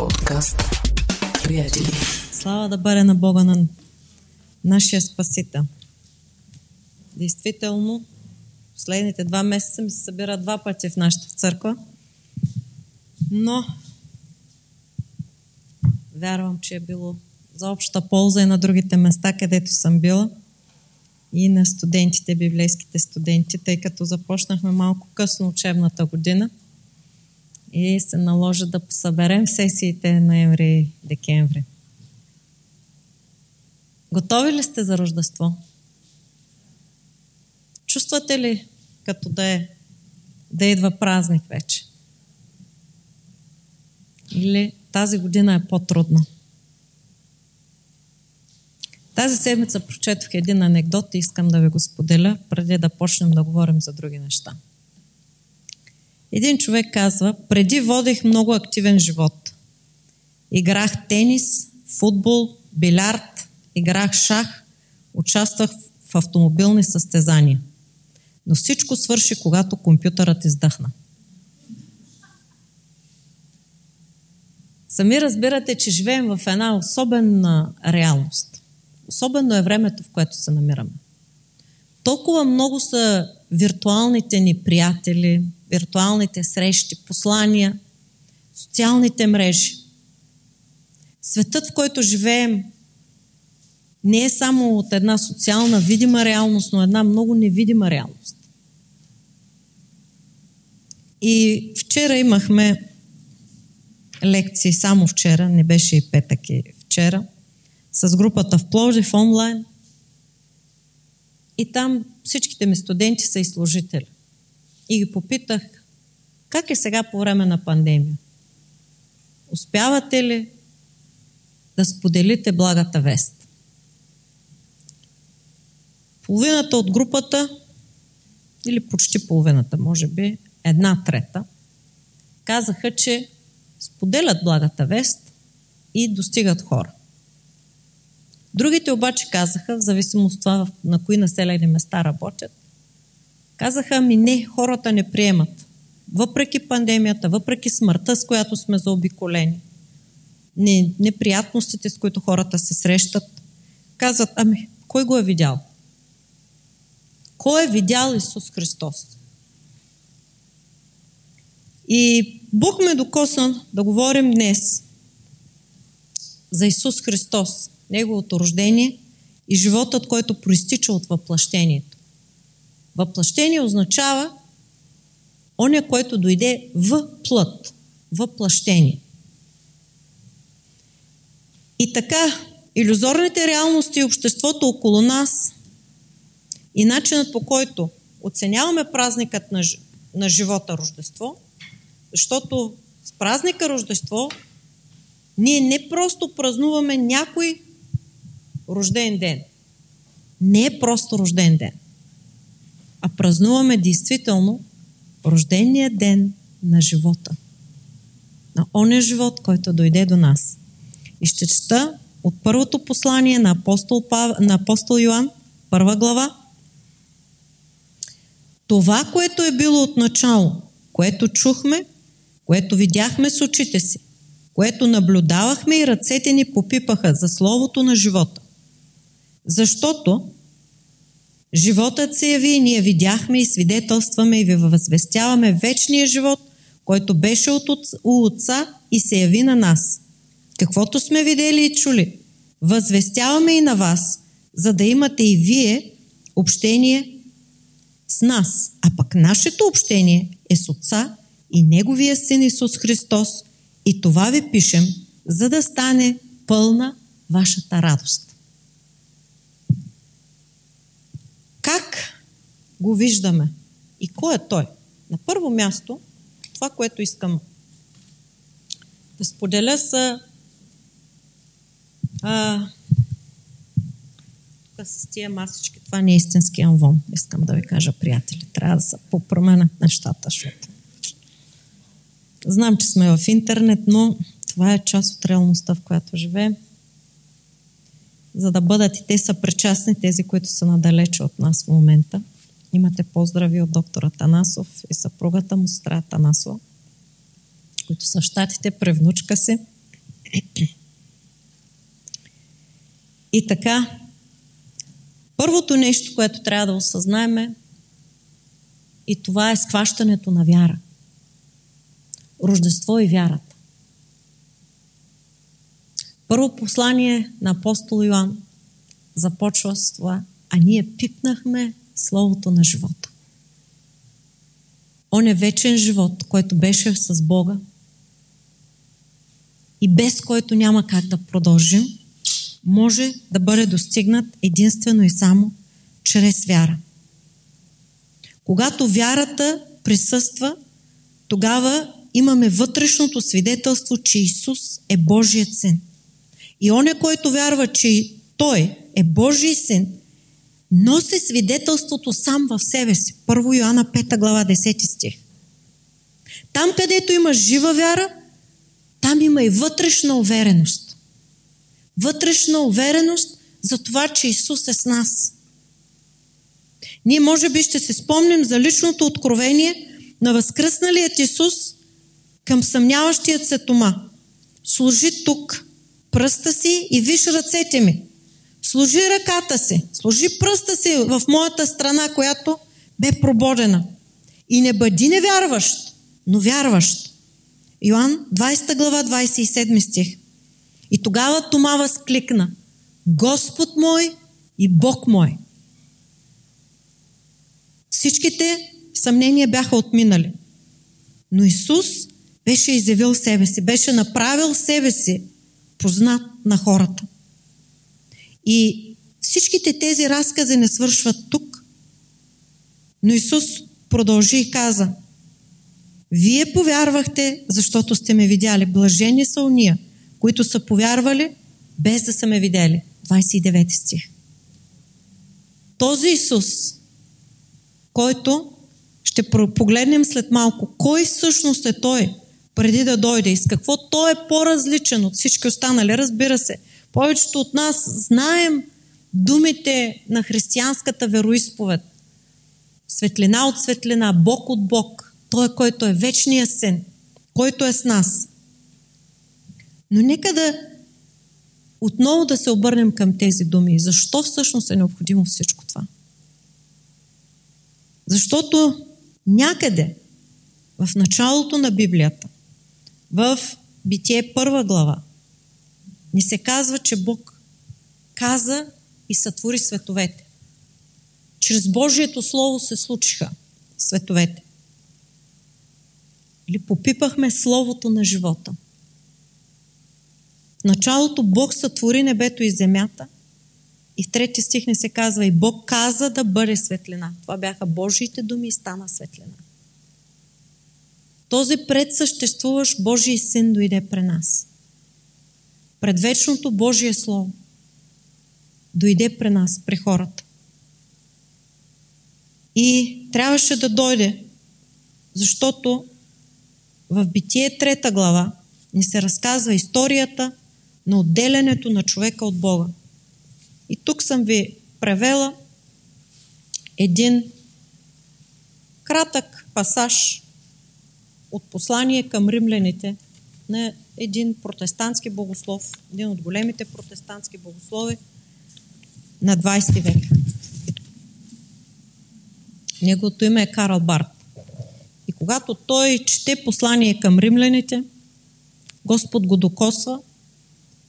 Подкаст. Приятели. Слава да бъде на Бога на нашия Спасител. Действително, последните два месеца ми се събира два пъти в нашата църква, но вярвам, че е било за обща полза и на другите места, където съм била и на студентите, библейските студенти, тъй като започнахме малко късно учебната година и се наложи да съберем сесиите ноември и декември. Готови ли сте за Рождество? Чувствате ли като да, е, да идва празник вече? Или тази година е по-трудна? Тази седмица прочетох един анекдот и искам да ви го споделя, преди да почнем да говорим за други неща. Един човек казва, преди водех много активен живот. Играх тенис, футбол, билярд, играх шах, участвах в автомобилни състезания. Но всичко свърши, когато компютърът издъхна. Сами разбирате, че живеем в една особена реалност. Особено е времето, в което се намираме. Толкова много са виртуалните ни приятели, виртуалните срещи, послания, социалните мрежи. Светът, в който живеем, не е само от една социална видима реалност, но една много невидима реалност. И вчера имахме лекции, само вчера, не беше и петък и вчера, с групата в Пловдив онлайн. И там всичките ми студенти са и служители. И ги попитах, как е сега по време на пандемия? Успявате ли да споделите благата вест? Половината от групата, или почти половината, може би, една трета, казаха, че споделят благата вест и достигат хора. Другите обаче казаха, в зависимост от това на кои населени места работят, казаха, ами не, хората не приемат. Въпреки пандемията, въпреки смъртта, с която сме заобиколени, не, неприятностите, с които хората се срещат, казват, ами, кой го е видял? Кой е видял Исус Христос? И Бог ме докосна да говорим днес за Исус Христос, Неговото рождение и животът, който проистича от въплъщението. Въплъщение означава оня, който дойде в плът, въплъщение. И така, иллюзорните реалности и обществото около нас и начинът по който оценяваме празникът на, на живота Рождество, защото с празника Рождество ние не просто празнуваме някой рожден ден. Не е просто рожден ден, а празнуваме действително рождения ден на живота. На оня живот, който дойде до нас. И ще чета от първото послание на апостол, Пав... на апостол Йоан, първа глава. Това, което е било от начало, което чухме, което видяхме с очите си, което наблюдавахме и ръцете ни попипаха за Словото на живота. Защото животът се яви ние видяхме и свидетелстваме и ви възвестяваме вечния живот, който беше от Отца и се яви на нас. Каквото сме видели и чули, възвестяваме и на вас, за да имате и вие общение с нас. А пък нашето общение е с Отца и Неговия Син Исус Христос. И това ви пишем, за да стане пълна вашата радост. Как го виждаме? И кой е Той? На първо място, това, което искам да споделя са а, тук с тия масички, това не е истински анвон. Искам да ви кажа, приятели. Трябва да се попроменят нещата, защото знам, че сме в интернет, но това е част от реалността, в която живеем за да бъдат и те са причастни, тези, които са надалече от нас в момента. Имате поздрави от доктора Танасов и съпругата му, сестра Танасова, които са в щатите, превнучка си. И така, първото нещо, което трябва да осъзнаем е, и това е схващането на вяра. Рождество и вярата. Първо послание на апостол Йоан започва с това, а ние пипнахме Словото на живота. Он е вечен живот, който беше с Бога и без който няма как да продължим, може да бъде достигнат единствено и само чрез вяра. Когато вярата присъства, тогава имаме вътрешното свидетелство, че Исус е Божият син. И оня, който вярва, че Той е Божий син, носи свидетелството сам в себе си. Първо Йоанна 5 глава 10 стих. Там, където има жива вяра, там има и вътрешна увереност. Вътрешна увереност за това, че Исус е с нас. Ние може би ще се спомним за личното откровение на възкръсналият Исус към съмняващият се Тома. Служи тук пръста си и виж ръцете ми. Служи ръката си, служи пръста си в моята страна, която бе прободена. И не бъди невярващ, но вярващ. Йоан 20 глава 27 стих. И тогава Тома възкликна Господ мой и Бог мой. Всичките съмнения бяха отминали. Но Исус беше изявил себе си, беше направил себе си познат на хората. И всичките тези разкази не свършват тук, но Исус продължи и каза, вие повярвахте, защото сте ме видяли. Блажени са уния, които са повярвали, без да са ме видели. 29 стих. Този Исус, който ще погледнем след малко, кой всъщност е Той, преди да дойде и с какво Той е по-различен от всички останали. Разбира се, повечето от нас знаем думите на християнската вероисповед. Светлина от светлина, Бог от Бог. Той, който е вечния син, който е с нас. Но нека да отново да се обърнем към тези думи. Защо всъщност е необходимо всичко това? Защото някъде в началото на Библията, в Битие първа глава, ни се казва, че Бог каза и сътвори световете. Чрез Божието Слово се случиха световете. Или попипахме Словото на живота. В началото Бог сътвори небето и земята и в трети стих не се казва и Бог каза да бъде светлина. Това бяха Божиите думи и стана светлина. Този предсъществуващ Божий син дойде при нас. Предвечното Божие Слово дойде при нас, при хората. И трябваше да дойде, защото в Битие трета глава ни се разказва историята на отделянето на човека от Бога. И тук съм ви превела един кратък пасаж от послание към римляните на един протестантски богослов, един от големите протестантски богослови на 20 век. Неговото име е Карл Барт. И когато той чете послание към римляните, Господ го докосва,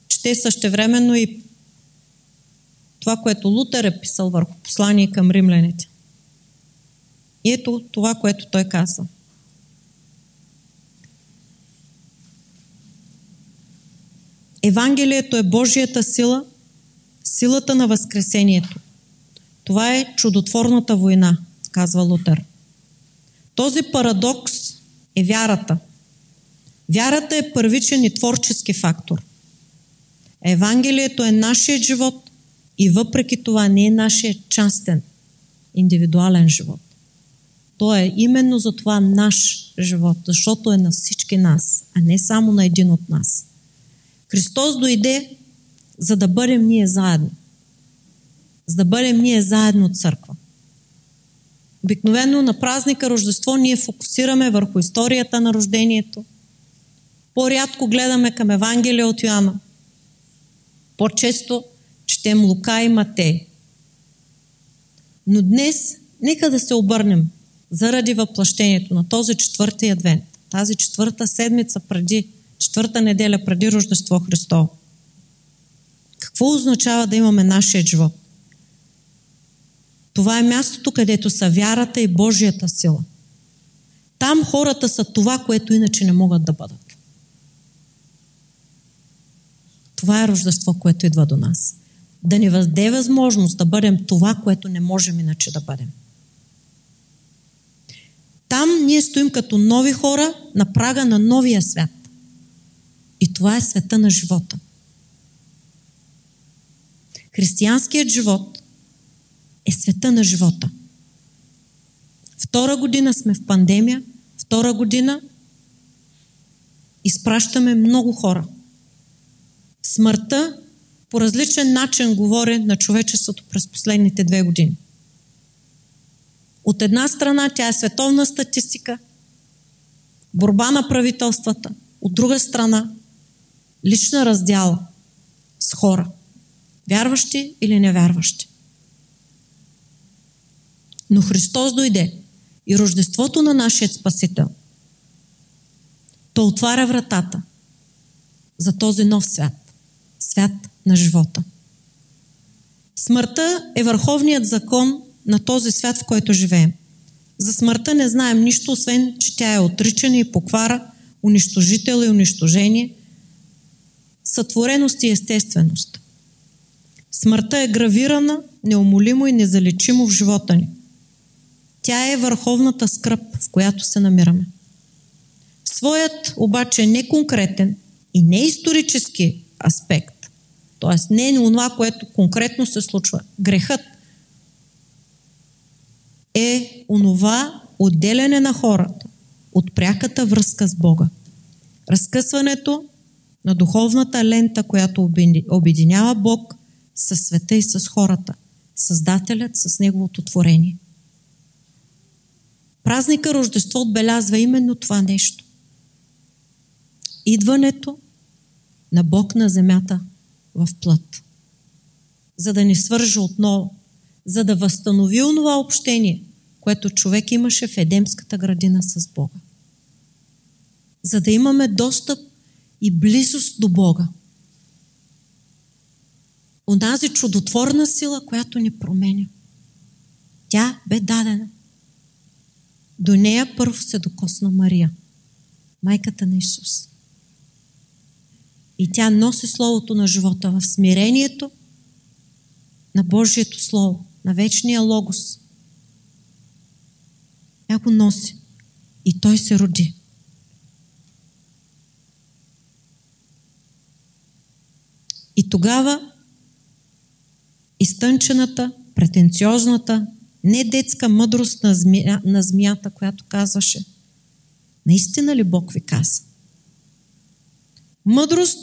чете същевременно и това, което Лутер е писал върху послание към римляните. И ето това, което той казва. Евангелието е Божията сила, силата на Възкресението. Това е чудотворната война, казва Лутер. Този парадокс е вярата. Вярата е първичен и творчески фактор. Евангелието е нашият живот и въпреки това не е нашия частен, индивидуален живот. То е именно за това наш живот, защото е на всички нас, а не само на един от нас. Христос дойде, за да бъдем ние заедно. За да бъдем ние заедно църква. Обикновено на празника Рождество ние фокусираме върху историята на рождението, По-рядко гледаме към Евангелие от Йоанна. По-често четем Лука и Матей. Но днес нека да се обърнем заради въплъщението на този четвърти адвент, тази четвърта седмица преди, четвърта неделя преди Рождество Христово. Какво означава да имаме нашия живот? Това е мястото, където са вярата и Божията сила. Там хората са това, което иначе не могат да бъдат. Това е Рождество, което идва до нас. Да ни възде възможност да бъдем това, което не можем иначе да бъдем. Там ние стоим като нови хора на прага на новия свят. Това е света на живота. Християнският живот е света на живота. Втора година сме в пандемия, втора година изпращаме много хора. Смъртта по различен начин говори на човечеството през последните две години. От една страна тя е световна статистика, борба на правителствата, от друга страна лична раздяла с хора, вярващи или невярващи. Но Христос дойде и Рождеството на нашия Спасител. То отваря вратата за този нов свят. Свят на живота. Смъртта е върховният закон на този свят, в който живеем. За смъртта не знаем нищо, освен, че тя е отричане и поквара, унищожител и унищожение, сътвореност и естественост. Смъртта е гравирана неумолимо и незалечимо в живота ни – тя е върховната скръп, в която се намираме. Своят обаче неконкретен и неисторически аспект, т.е. не е това, което конкретно се случва. Грехът е онова отделяне на хората от пряката връзка с Бога. Разкъсването на духовната лента, която обединява Бог със света и с хората, Създателят с Неговото творение. Празника Рождество отбелязва именно това нещо. Идването на Бог на земята в плът. За да ни свържа отново, за да възстанови онова общение, което човек имаше в Едемската градина с Бога. За да имаме достъп и близост до Бога. Онази чудотворна сила, която ни променя. Тя бе дадена – до нея първо се докосна Мария, майката на Исус. И тя носи Словото на живота в смирението на Божието Слово, на вечния Логос. Тя го носи. И той се роди. И тогава изтънчената, претенциозната, не детска мъдрост на, змия, на змията, която казваше. Наистина ли Бог ви каза? Мъдрост,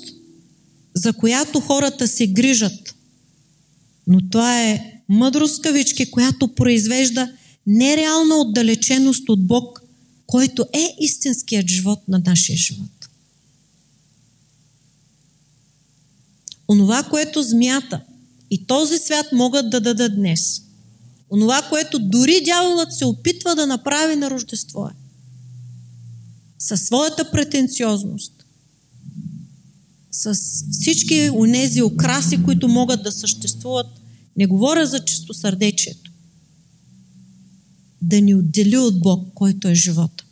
за която хората се грижат. Но това е мъдрост кавички, която произвежда нереална отдалеченост от Бог, който е истинският живот на нашия живот. Онова, което змията и този свят могат да дадат днес – Онова, което дори дяволът се опитва да направи на Рождество е. Със своята претенциозност, с всички онези окраси, които могат да съществуват, не говоря за чистосърдечието, да ни отдели от Бог, който е живота.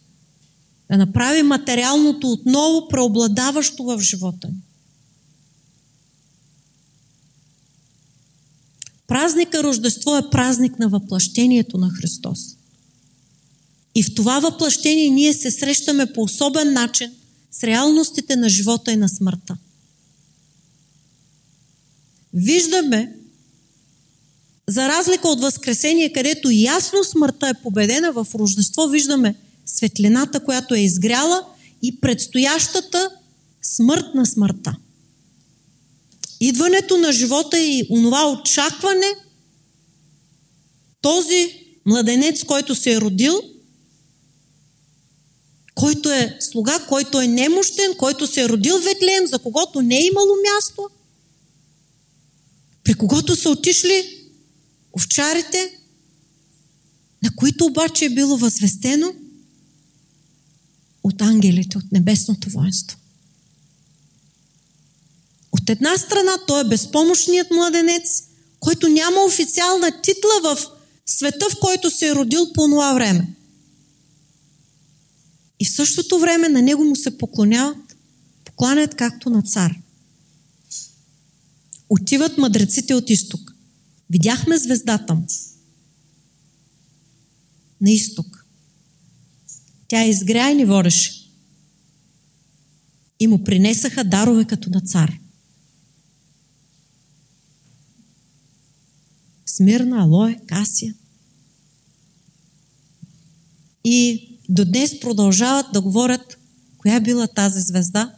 Да направи материалното отново преобладаващо в живота ни. Празника Рождество е празник на въплъщението на Христос. И в това въплъщение ние се срещаме по особен начин с реалностите на живота и на смъртта. Виждаме, за разлика от Възкресение, където ясно смъртта е победена, в Рождество виждаме светлината, която е изгряла и предстоящата смърт на смъртта идването на живота и онова очакване, този младенец, който се е родил, който е слуга, който е немощен, който се е родил в Ветлеем, за когото не е имало място, при когото са отишли овчарите, на които обаче е било възвестено от ангелите, от небесното воинство. От една страна той е безпомощният младенец, който няма официална титла в света, в който се е родил по това време. И в същото време на него му се поклоняват, покланят както на цар. Отиват мъдреците от изток. Видяхме звездата му. На изток. Тя изгря и ни водеше. И му принесаха дарове като на цар. Смирна, Алоe, Касия. И до днес продължават да говорят коя е била тази звезда.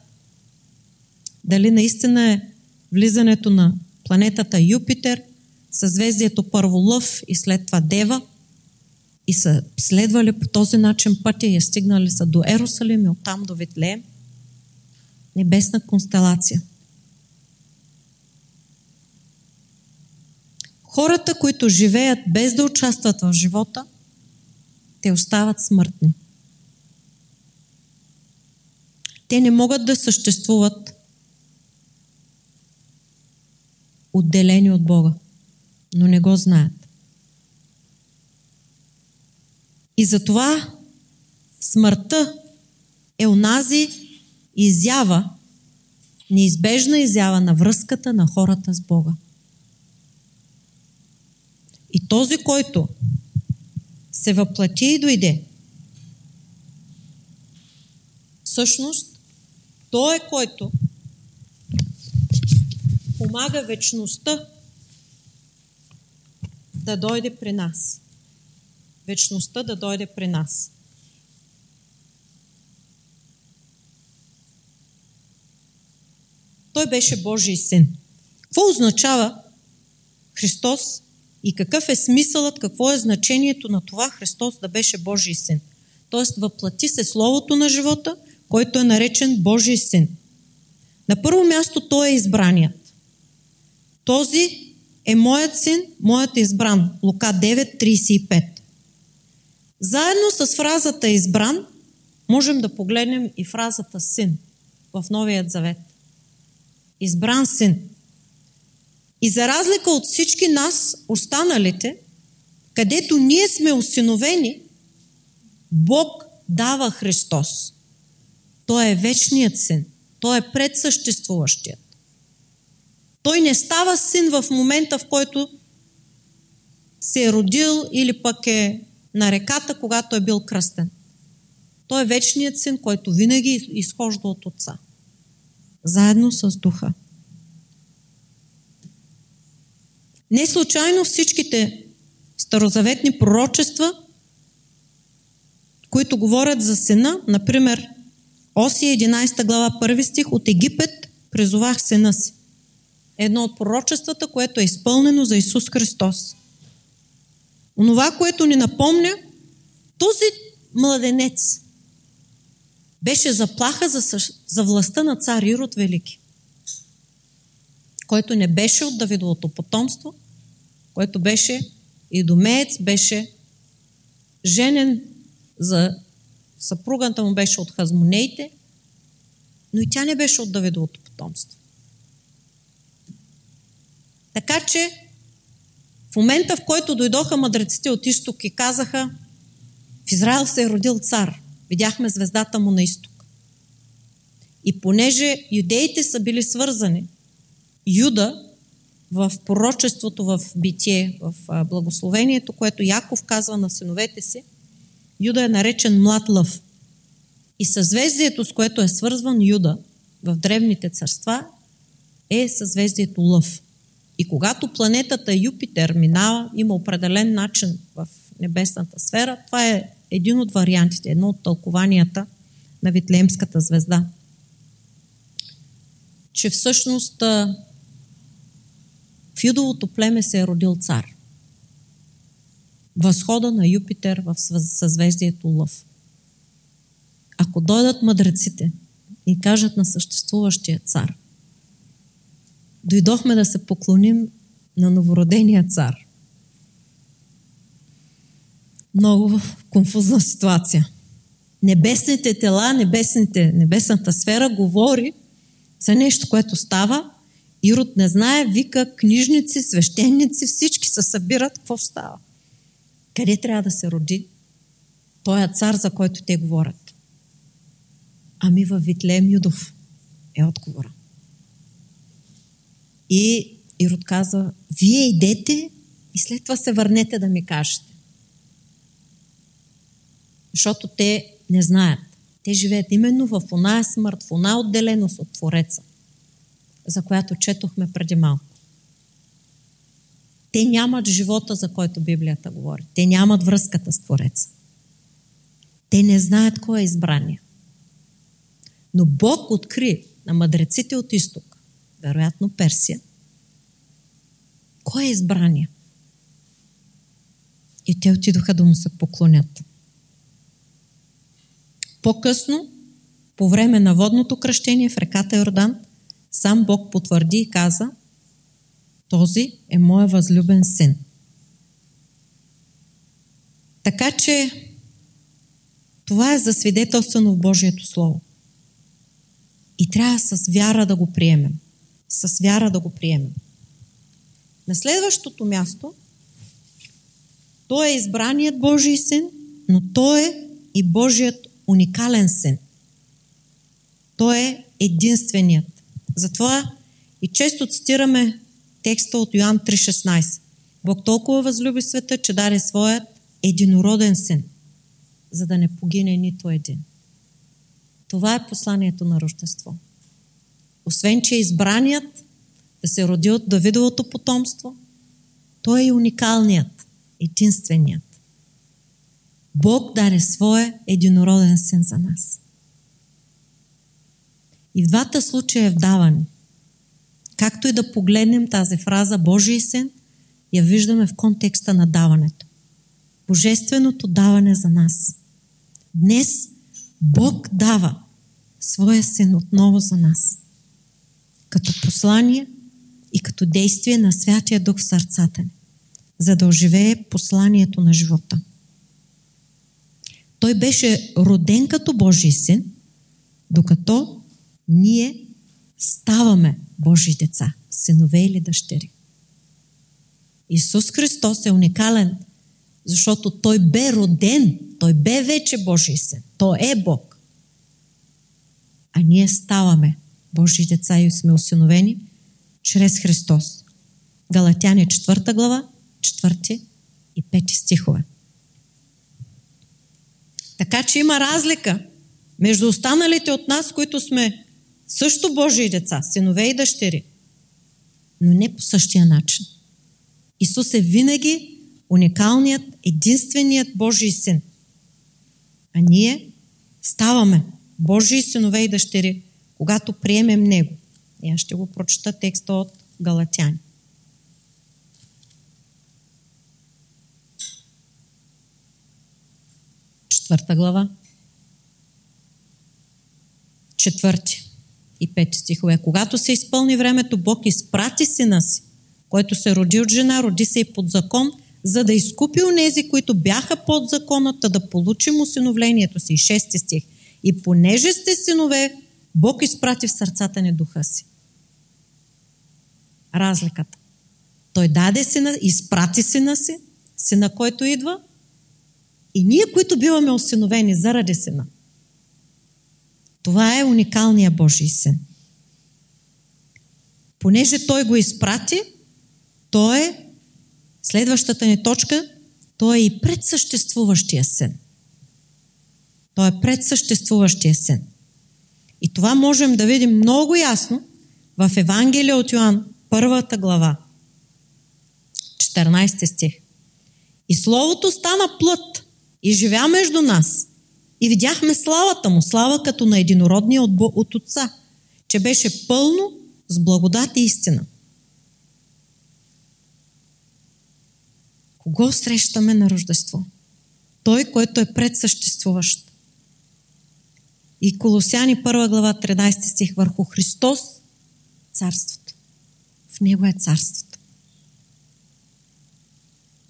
Дали наистина е влизането на планетата Юпитер, съзвездието първо Лъв и след това Дева и са следвали по този начин пътя и е стигнали са до Ерусалим и оттам до Витлеем. Небесна констелация. Хората, които живеят без да участват в живота, те остават смъртни. Те не могат да съществуват отделени от Бога, но не го знаят. И затова смъртта е онази изява, неизбежна изява на връзката на хората с Бога. И този, който се въплати и дойде, всъщност, той е който помага вечността да дойде при нас. Вечността да дойде при нас. Той беше Божий син. Какво означава Христос и какъв е смисълът, какво е значението на това Христос да беше Божий син? Тоест, въплати се Словото на живота, който е наречен Божий син. На първо място той е избраният. Този е моят син, моят избран. Лука 9.35. Заедно с фразата избран, можем да погледнем и фразата син в Новият Завет. Избран син. И за разлика от всички нас, останалите, където ние сме осиновени, Бог дава Христос. Той е вечният син. Той е предсъществуващият. Той не става син в момента, в който се е родил или пък е на реката, когато е бил кръстен. Той е вечният син, който винаги изхожда от Отца. Заедно с Духа. Не случайно всичките старозаветни пророчества, които говорят за сина, например, Осия 11 глава 1 стих, от Египет призовах сина си. Едно от пророчествата, което е изпълнено за Исус Христос. Онова, което ни напомня, този младенец беше заплаха за, за властта на цар Ирод Велики който не беше от Давидовото потомство, който беше идомеец, беше женен за съпругата му беше от хазмонеите, но и тя не беше от Давидовото потомство. Така че в момента, в който дойдоха мъдреците от изток и казаха в Израел се е родил цар, видяхме звездата му на изток. И понеже юдеите са били свързани Юда в пророчеството в битие, в благословението, което Яков казва на синовете си, Юда е наречен млад лъв. И съзвездието, с което е свързван Юда в древните царства, е съзвездието лъв. И когато планетата Юпитер минава, има определен начин в небесната сфера, това е един от вариантите, едно от тълкованията на Витлеемската звезда. Че всъщност в Юдовото племе се е родил цар. Възхода на Юпитер в съзвездието Лъв. Ако дойдат мъдреците и кажат на съществуващия цар, дойдохме да се поклоним на новородения цар. Много конфузна ситуация. Небесните тела, небесните, небесната сфера говори за нещо, което става. Ирод не знае, вика книжници, свещеници, всички се събират. Какво става? Къде трябва да се роди? Той е цар, за който те говорят. Ами във Витлеем Юдов е отговора. И Ирод каза, вие идете и след това се върнете да ми кажете. Защото те не знаят. Те живеят именно в оная смърт, в оная отделеност от Твореца, за която четохме преди малко. Те нямат живота, за който Библията говори. Те нямат връзката с Твореца. Те не знаят кой е избрания. Но Бог откри на мъдреците от изток, вероятно Персия, кой е избрания. И те отидоха да му се поклонят. По-късно, по време на водното кръщение в реката Йордан, сам Бог потвърди и каза, този е моя възлюбен син. Така че това е засвидетелствано в Божието Слово. И трябва с вяра да го приемем. С вяра да го приемем. На следващото място, той е избраният Божий син, но той е и Божият уникален син. Той е единственият. Затова и често цитираме текста от Йоан 3.16. Бог толкова възлюби света, че даде своят единороден син, за да не погине нито един. Това е посланието на Рождество. Освен, че е избраният да се роди от Давидовото потомство, той е уникалният, единственият. Бог даде своя единороден син за нас. И в двата случая е в даване. Както и да погледнем тази фраза Божий син, я виждаме в контекста на даването. Божественото даване за нас. Днес Бог дава своя син отново за нас. Като послание и като действие на Святия Дух в сърцата ни, за да оживее посланието на живота. Той беше роден като Божий син, докато ние ставаме Божии деца, синове или дъщери. Исус Христос е уникален, защото Той бе роден, Той бе вече Божий син, Той е Бог. А ние ставаме Божии деца и сме осиновени чрез Христос. Галатяни 4 глава, 4 и 5 стихове. Така че има разлика между останалите от нас, които сме също Божии деца, синове и дъщери, но не по същия начин. Исус е винаги уникалният, единственият Божий син. А ние ставаме Божии синове и дъщери, когато приемем Него. И аз ще го прочета текста от Галатяни. Четвърта глава. Четвърти и пети стихове. Когато се изпълни времето, Бог изпрати сина си, който се роди от жена, роди се и под закон, за да изкупи онези, които бяха под законата, да получим усиновлението си. Шести стих. И понеже сте синове, Бог изпрати в сърцата ни духа си. Разликата. Той даде сина, изпрати сина си, сина, който идва, и ние, които биваме осиновени заради сина. Това е уникалният Божий син. Понеже той го изпрати, той е следващата ни точка, той е и предсъществуващия син. Той е предсъществуващия син. И това можем да видим много ясно в Евангелие от Йоанн, първата глава, 14 стих. И Словото стана плът и живя между нас. И видяхме славата му, слава като на единородния от, от Отца, че беше пълно с благодат и истина. Кого срещаме на Рождество? Той, който е предсъществуващ. И Колосяни 1 глава 13 стих върху Христос царството. В Него е царството.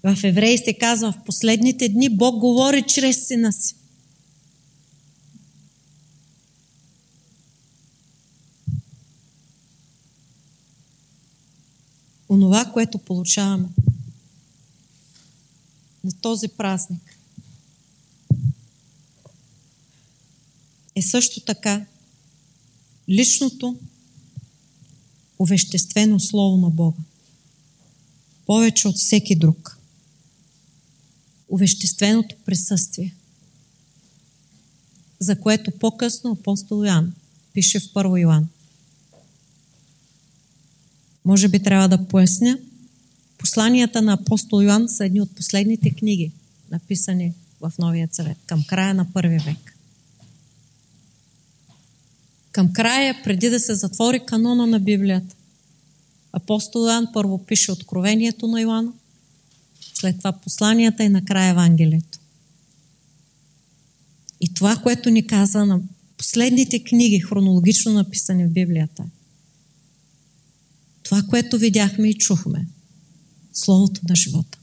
В Евреи се казва, в последните дни Бог говори чрез сина си. Онова, което получаваме на този празник, е също така личното овеществено Слово на Бога. Повече от всеки друг. Овещественото присъствие. За което по-късно апостол Йоан пише в Първо Йоан. Може би трябва да поясня. Посланията на апостол Йоан са едни от последните книги, написани в Новия Съвет, към края на първи век към края, преди да се затвори канона на Библията. Апостол Иоанн първо пише Откровението на Йоанна, след това посланията и накрая Евангелието. И това, което ни каза на последните книги, хронологично написани в Библията, това, което видяхме и чухме, Словото на живота.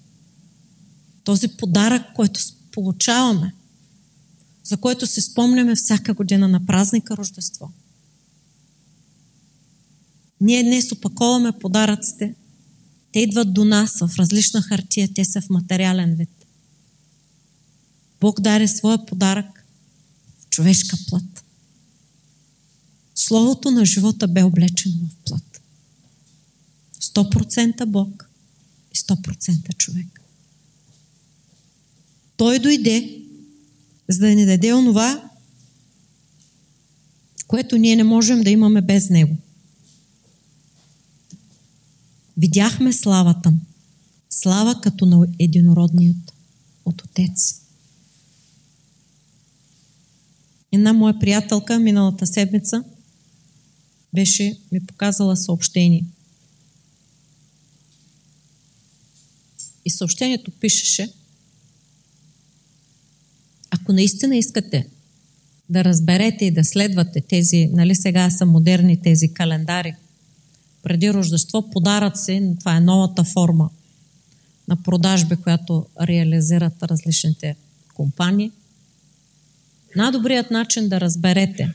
Този подарък, който получаваме, за който се спомняме всяка година на празника Рождество – ние днес опаковаме подаръците. Те идват до нас в различна хартия, те са в материален вид. Бог даде своя подарък в човешка плът. Словото на живота бе облечено в плът. 100% Бог и 100% човек. Той дойде, за да ни даде онова, което ние не можем да имаме без Него. Видяхме славата му. Слава като на единородният от Отец. Една моя приятелка миналата седмица беше ми показала съобщение. И съобщението пишеше Ако наистина искате да разберете и да следвате тези, нали сега са модерни тези календари, преди Рождество, подарат се, това е новата форма на продажби, която реализират различните компании. Най-добрият начин да разберете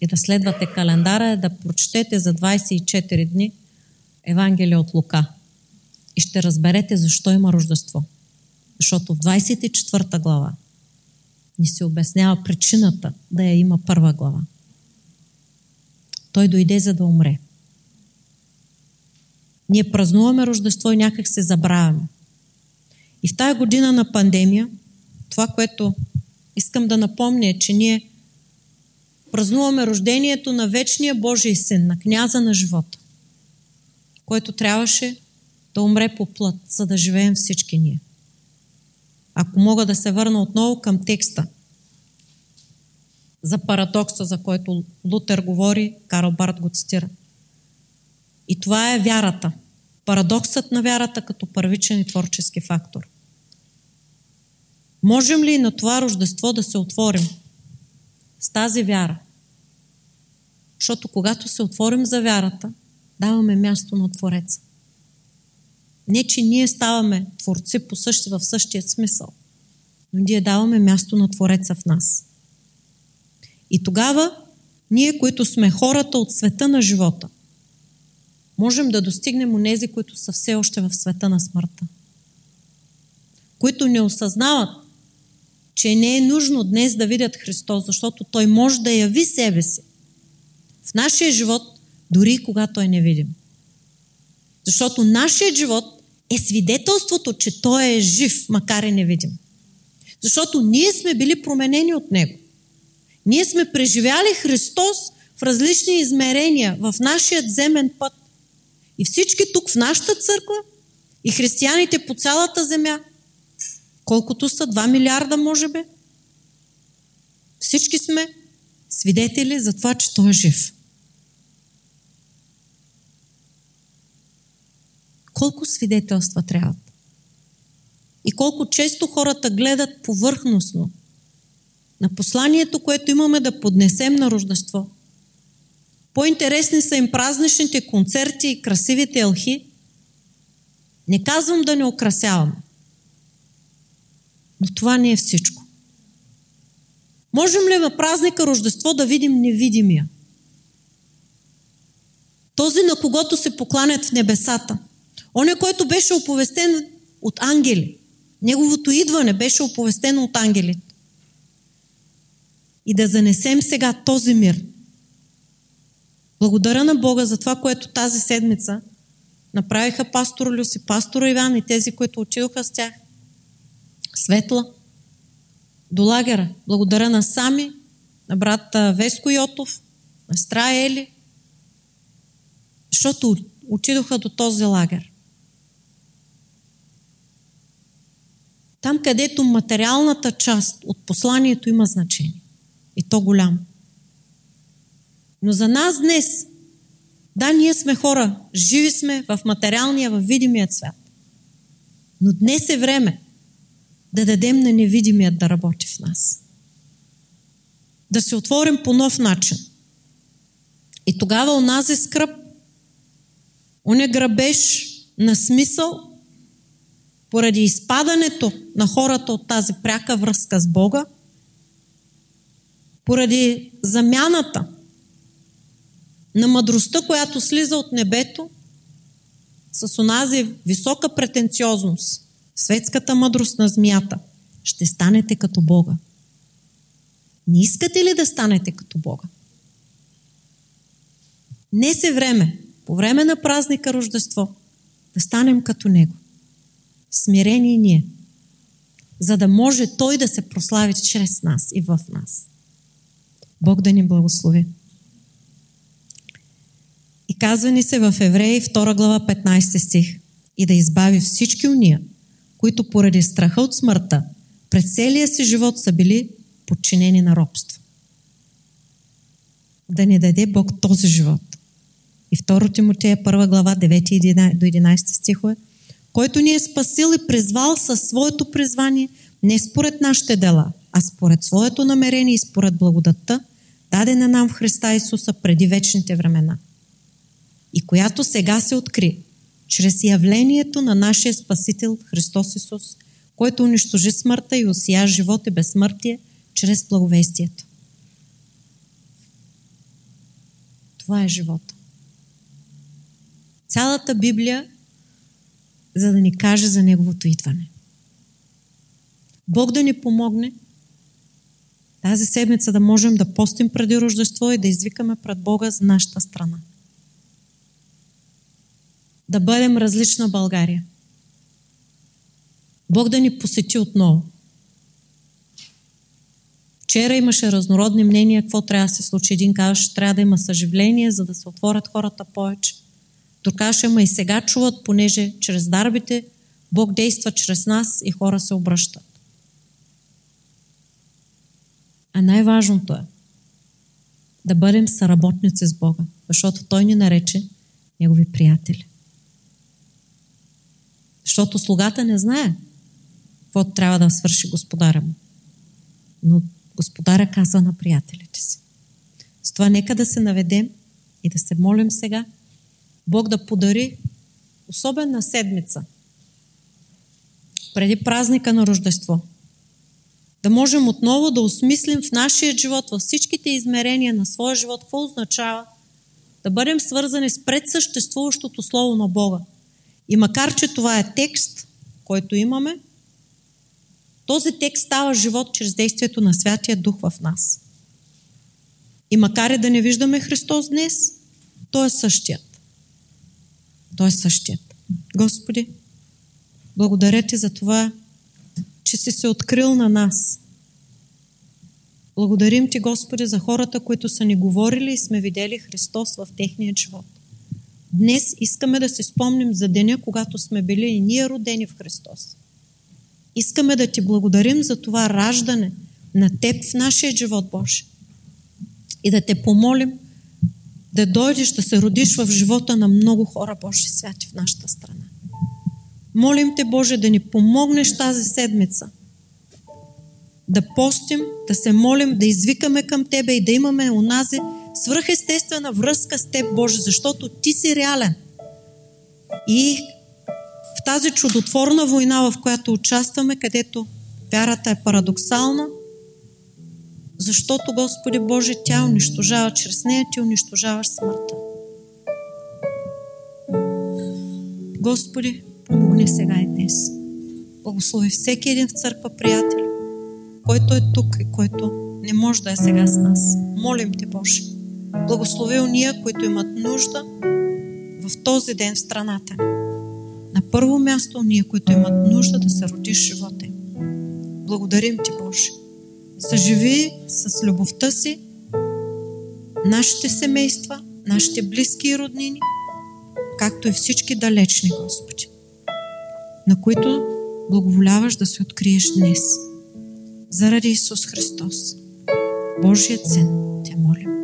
и да следвате календара е да прочетете за 24 дни Евангелие от Лука. И ще разберете защо има Рождество. Защото в 24 глава ни се обяснява причината да я има първа глава. Той дойде за да умре. Ние празнуваме Рождество и някак се забравяме. И в тая година на пандемия, това, което искам да напомня е, че ние празнуваме рождението на вечния Божий син, на княза на живота, който трябваше да умре по плът, за да живеем всички ние. Ако мога да се върна отново към текста за парадокса, за който Лутер говори, Карл Барт го цитира – и това е вярата. Парадоксът на вярата като първичен и творчески фактор. Можем ли на това рождество да се отворим с тази вяра? Защото когато се отворим за вярата, даваме място на Твореца. Не, че ние ставаме творци по същи, в същия смисъл, но ние даваме място на Твореца в нас. И тогава, ние, които сме хората от света на живота, можем да достигнем онези, които са все още в света на смъртта. Които не осъзнават, че не е нужно днес да видят Христос, защото Той може да яви себе си в нашия живот, дори когато е невидим. Защото нашият живот е свидетелството, че Той е жив, макар и невидим. Защото ние сме били променени от Него. Ние сме преживяли Христос в различни измерения в нашия земен път. И всички тук в нашата църква и християните по цялата земя, колкото са 2 милиарда, може би, всички сме свидетели за това, че Той е жив. Колко свидетелства трябват? И колко често хората гледат повърхностно на посланието, което имаме да поднесем на Рождество. По-интересни са им празничните концерти и красивите елхи. Не казвам да не украсявам. Но това не е всичко. Можем ли на празника Рождество да видим невидимия? Този, на когото се покланят в небесата. Оня, който беше оповестен от ангели. Неговото идване беше оповестено от ангелите. И да занесем сега този мир. Благодаря на Бога за това, което тази седмица направиха пастор Люси, пастор Иван и тези, които отидоха с тях. Светла. До лагера. Благодаря на Сами, на брат Веско Йотов, на Стра Ели, защото отидоха до този лагер. Там, където материалната част от посланието има значение. И то голямо. Но за нас днес, да, ние сме хора, живи сме в материалния, в видимият свят. Но днес е време да дадем на невидимият да работи в нас. Да се отворим по нов начин. И тогава онази скръп, оня грабеж на смисъл, поради изпадането на хората от тази пряка връзка с Бога, поради замяната на мъдростта, която слиза от небето, с онази висока претенциозност, светската мъдрост на змията, ще станете като Бога. Не искате ли да станете като Бога? Днес е време, по време на празника Рождество, да станем като Него смирени ние, за да може Той да се прослави чрез нас и в нас. Бог да ни благослови. И казва ни се в Евреи 2 глава 15 стих и да избави всички уния, които поради страха от смъртта през целия си живот са били подчинени на робство. Да ни даде Бог този живот. И 2 Тимотея 1 глава 9 до 11 стихове който ни е спасил и призвал със своето призвание, не според нашите дела, а според своето намерение и според благодатта, дадена нам в Христа Исуса преди вечните времена. И която сега се откри, чрез явлението на нашия Спасител Христос Исус, който унищожи смъртта и осия живот и безсмъртие чрез благовестието. Това е живота. Цялата Библия за да ни каже за Неговото идване. Бог да ни помогне тази седмица да можем да постим преди Рождество и да извикаме пред Бога за нашата страна. Да бъдем различна България. Бог да ни посети отново. Вчера имаше разнородни мнения какво трябва да се случи. Един казваше, трябва да има съживление, за да се отворят хората повече. Докаже, ма и сега чуват, понеже чрез дарбите Бог действа чрез нас и хора се обръщат. А най-важното е да бъдем съработници с Бога, защото Той ни нарече Негови приятели. Защото слугата не знае какво трябва да свърши господаря му. Но господаря казва на приятелите си. С това нека да се наведем и да се молим сега Бог да подари особена седмица преди празника на Рождество. Да можем отново да осмислим в нашия живот, във всичките измерения на своя живот, какво означава да бъдем свързани с предсъществуващото Слово на Бога. И макар, че това е текст, който имаме, този текст става живот чрез действието на Святия Дух в нас. И макар и да не виждаме Христос днес, Той е същият. Той е същият. Господи, благодаря Ти за това, че си се открил на нас. Благодарим Ти, Господи, за хората, които са ни говорили и сме видели Христос в техния живот. Днес искаме да се спомним за деня, когато сме били и ние родени в Христос. Искаме да Ти благодарим за това раждане на Теб в нашия живот, Боже. И да Те помолим да дойдеш да се родиш в живота на много хора, Божи святи, в нашата страна. Молим Те, Боже, да ни помогнеш тази седмица да постим, да се молим, да извикаме към Тебе и да имаме онази свръхестествена връзка с Теб, Боже, защото Ти си реален. И в тази чудотворна война, в която участваме, където вярата е парадоксална, защото, Господи Боже, тя унищожава, чрез нея Ти унищожаваш смъртта. Господи, помогни сега и днес. Благослови всеки един в църква, приятели, който е тук и който не може да е сега с нас. Молим Те, Боже. Благослови уния, които имат нужда в този ден в страната. На първо място уния, които имат нужда да се родиш живота им. Благодарим Ти, Боже. Съживи с любовта си нашите семейства, нашите близки и роднини, както и всички далечни, Господи, на които благоволяваш да се откриеш днес. Заради Исус Христос, Божият Син, те молим.